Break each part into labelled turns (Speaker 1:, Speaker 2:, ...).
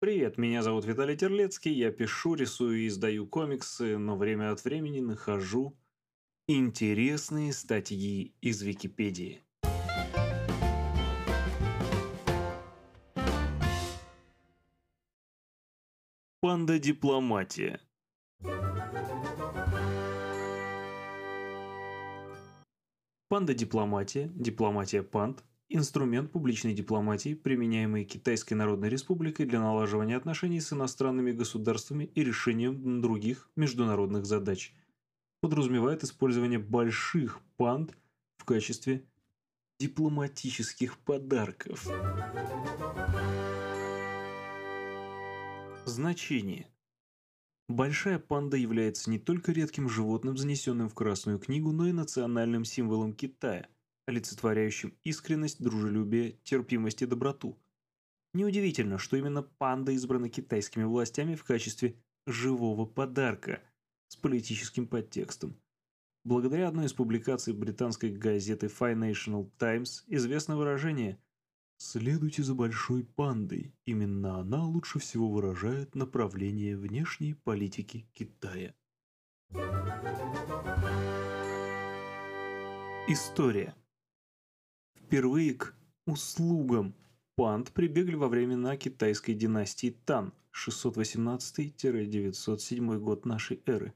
Speaker 1: Привет, меня зовут Виталий Терлецкий, я пишу, рисую и издаю комиксы, но время от времени нахожу интересные статьи из Википедии. Панда-дипломатия Панда-дипломатия, дипломатия панд Инструмент публичной дипломатии, применяемый Китайской Народной Республикой для налаживания отношений с иностранными государствами и решением других международных задач, подразумевает использование больших панд в качестве дипломатических подарков. Значение. Большая панда является не только редким животным, занесенным в Красную книгу, но и национальным символом Китая – олицетворяющим искренность, дружелюбие, терпимость и доброту. Неудивительно, что именно панда избрана китайскими властями в качестве живого подарка с политическим подтекстом. Благодаря одной из публикаций британской газеты Financial Times известно выражение «Следуйте за большой пандой, именно она лучше всего выражает направление внешней политики Китая». История Впервые к услугам панд прибегли во времена китайской династии Тан 618-907 год нашей эры,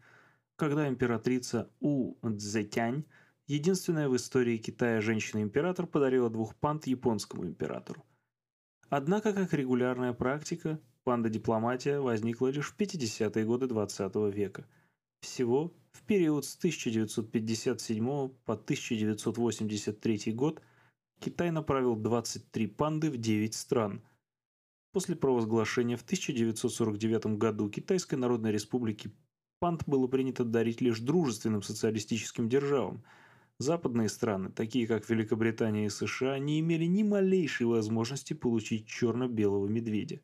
Speaker 1: когда императрица У Цзэтянь, единственная в истории Китая женщина-император, подарила двух панд японскому императору. Однако, как регулярная практика, панда-дипломатия возникла лишь в 50-е годы XX -го века. Всего в период с 1957 по 1983 год – Китай направил 23 панды в 9 стран. После провозглашения в 1949 году Китайской Народной Республики панд было принято дарить лишь дружественным социалистическим державам. Западные страны, такие как Великобритания и США, не имели ни малейшей возможности получить черно-белого медведя.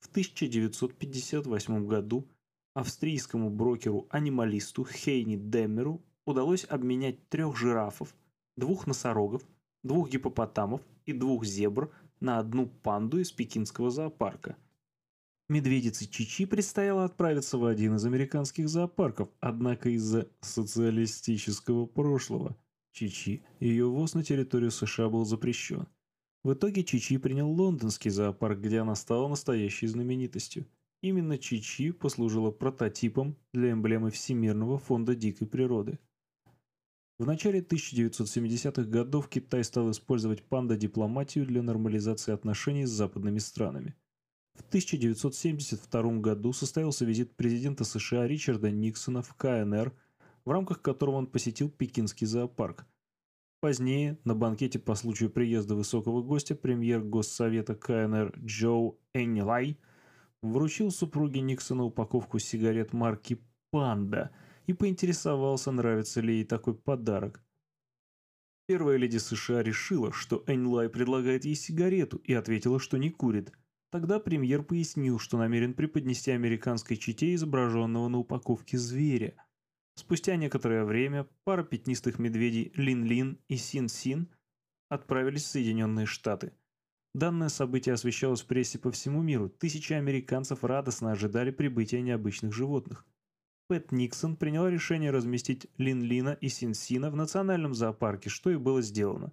Speaker 1: В 1958 году австрийскому брокеру-анималисту Хейни Деммеру удалось обменять трех жирафов, двух носорогов, двух гипопотамов и двух зебр на одну панду из пекинского зоопарка. Медведице Чичи предстояло отправиться в один из американских зоопарков, однако из-за социалистического прошлого Чичи ее ввоз на территорию США был запрещен. В итоге Чичи принял лондонский зоопарк, где она стала настоящей знаменитостью. Именно Чичи послужила прототипом для эмблемы Всемирного фонда дикой природы – в начале 1970-х годов Китай стал использовать панда-дипломатию для нормализации отношений с западными странами. В 1972 году состоялся визит президента США Ричарда Никсона в КНР, в рамках которого он посетил Пекинский зоопарк. Позднее, на банкете по случаю приезда высокого гостя, премьер Госсовета КНР Джоу Эннилай вручил супруге Никсона упаковку сигарет марки «Панда», и поинтересовался, нравится ли ей такой подарок. Первая леди США решила, что Эньлай предлагает ей сигарету и ответила, что не курит. Тогда премьер пояснил, что намерен преподнести американской чете изображенного на упаковке зверя. Спустя некоторое время пара пятнистых медведей Лин-Лин и Син-Син отправились в Соединенные Штаты. Данное событие освещалось в прессе по всему миру. Тысячи американцев радостно ожидали прибытия необычных животных. Пэт Никсон приняла решение разместить Лин-Лина и Син-Сина в национальном зоопарке, что и было сделано.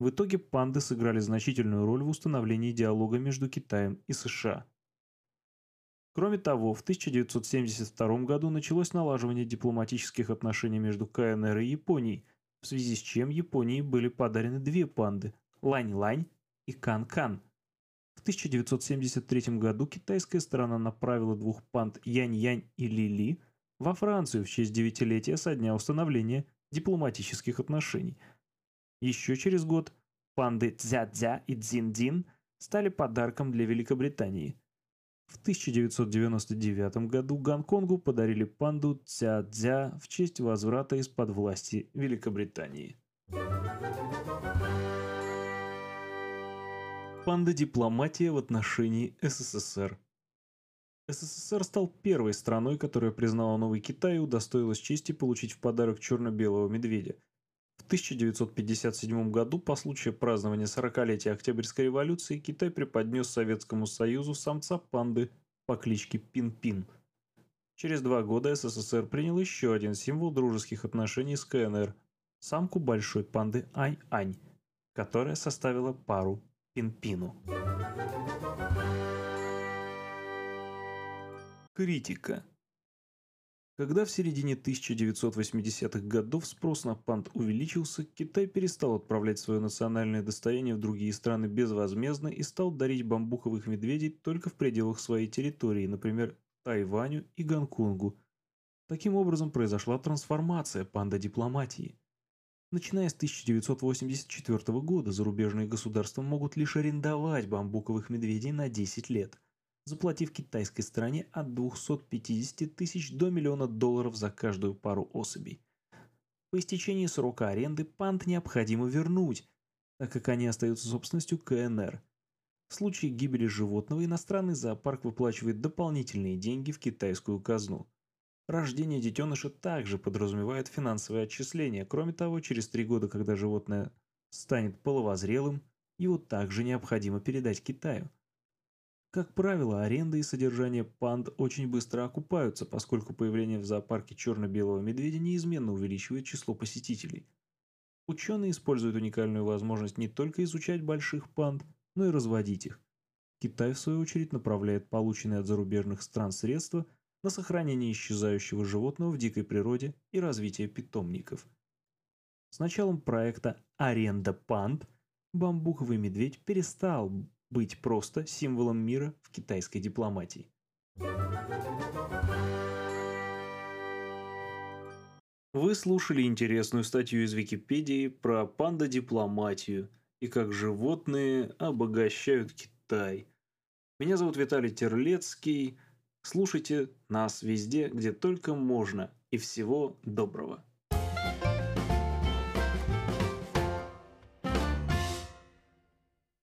Speaker 1: В итоге панды сыграли значительную роль в установлении диалога между Китаем и США. Кроме того, в 1972 году началось налаживание дипломатических отношений между КНР и Японией, в связи с чем Японии были подарены две панды – Лань-Лань и Кан-Кан. В 1973 году китайская сторона направила двух панд Янь-Янь и Ли-Ли – во Францию в честь девятилетия со дня установления дипломатических отношений. Еще через год панды Цзя-Цзя и Цзин-Дин стали подарком для Великобритании. В 1999 году Гонконгу подарили панду Цзя-Цзя в честь возврата из-под власти Великобритании. Панда-дипломатия в отношении СССР СССР стал первой страной, которая признала Новый Китай и удостоилась чести получить в подарок черно-белого медведя. В 1957 году по случаю празднования 40-летия Октябрьской революции Китай преподнес Советскому Союзу самца панды по кличке Пин-Пин. Через два года СССР принял еще один символ дружеских отношений с КНР – самку большой панды Ай-Ань, которая составила пару Пин-Пину. Критика когда в середине 1980-х годов спрос на панд увеличился, Китай перестал отправлять свое национальное достояние в другие страны безвозмездно и стал дарить бамбуковых медведей только в пределах своей территории, например, Тайваню и Гонконгу. Таким образом произошла трансформация панда-дипломатии. Начиная с 1984 года зарубежные государства могут лишь арендовать бамбуковых медведей на 10 лет – заплатив китайской стороне от 250 тысяч до миллиона долларов за каждую пару особей. По истечении срока аренды панд необходимо вернуть, так как они остаются собственностью КНР. В случае гибели животного иностранный зоопарк выплачивает дополнительные деньги в китайскую казну. Рождение детеныша также подразумевает финансовые отчисления. Кроме того, через три года, когда животное станет половозрелым, его также необходимо передать Китаю – как правило, аренда и содержание панд очень быстро окупаются, поскольку появление в зоопарке черно-белого медведя неизменно увеличивает число посетителей. Ученые используют уникальную возможность не только изучать больших панд, но и разводить их. Китай, в свою очередь, направляет полученные от зарубежных стран средства на сохранение исчезающего животного в дикой природе и развитие питомников. С началом проекта «Аренда панд» бамбуковый медведь перестал быть просто символом мира в китайской дипломатии. Вы слушали интересную статью из Википедии про панда-дипломатию и как животные обогащают Китай. Меня зовут Виталий Терлецкий. Слушайте нас везде, где только можно. И всего доброго.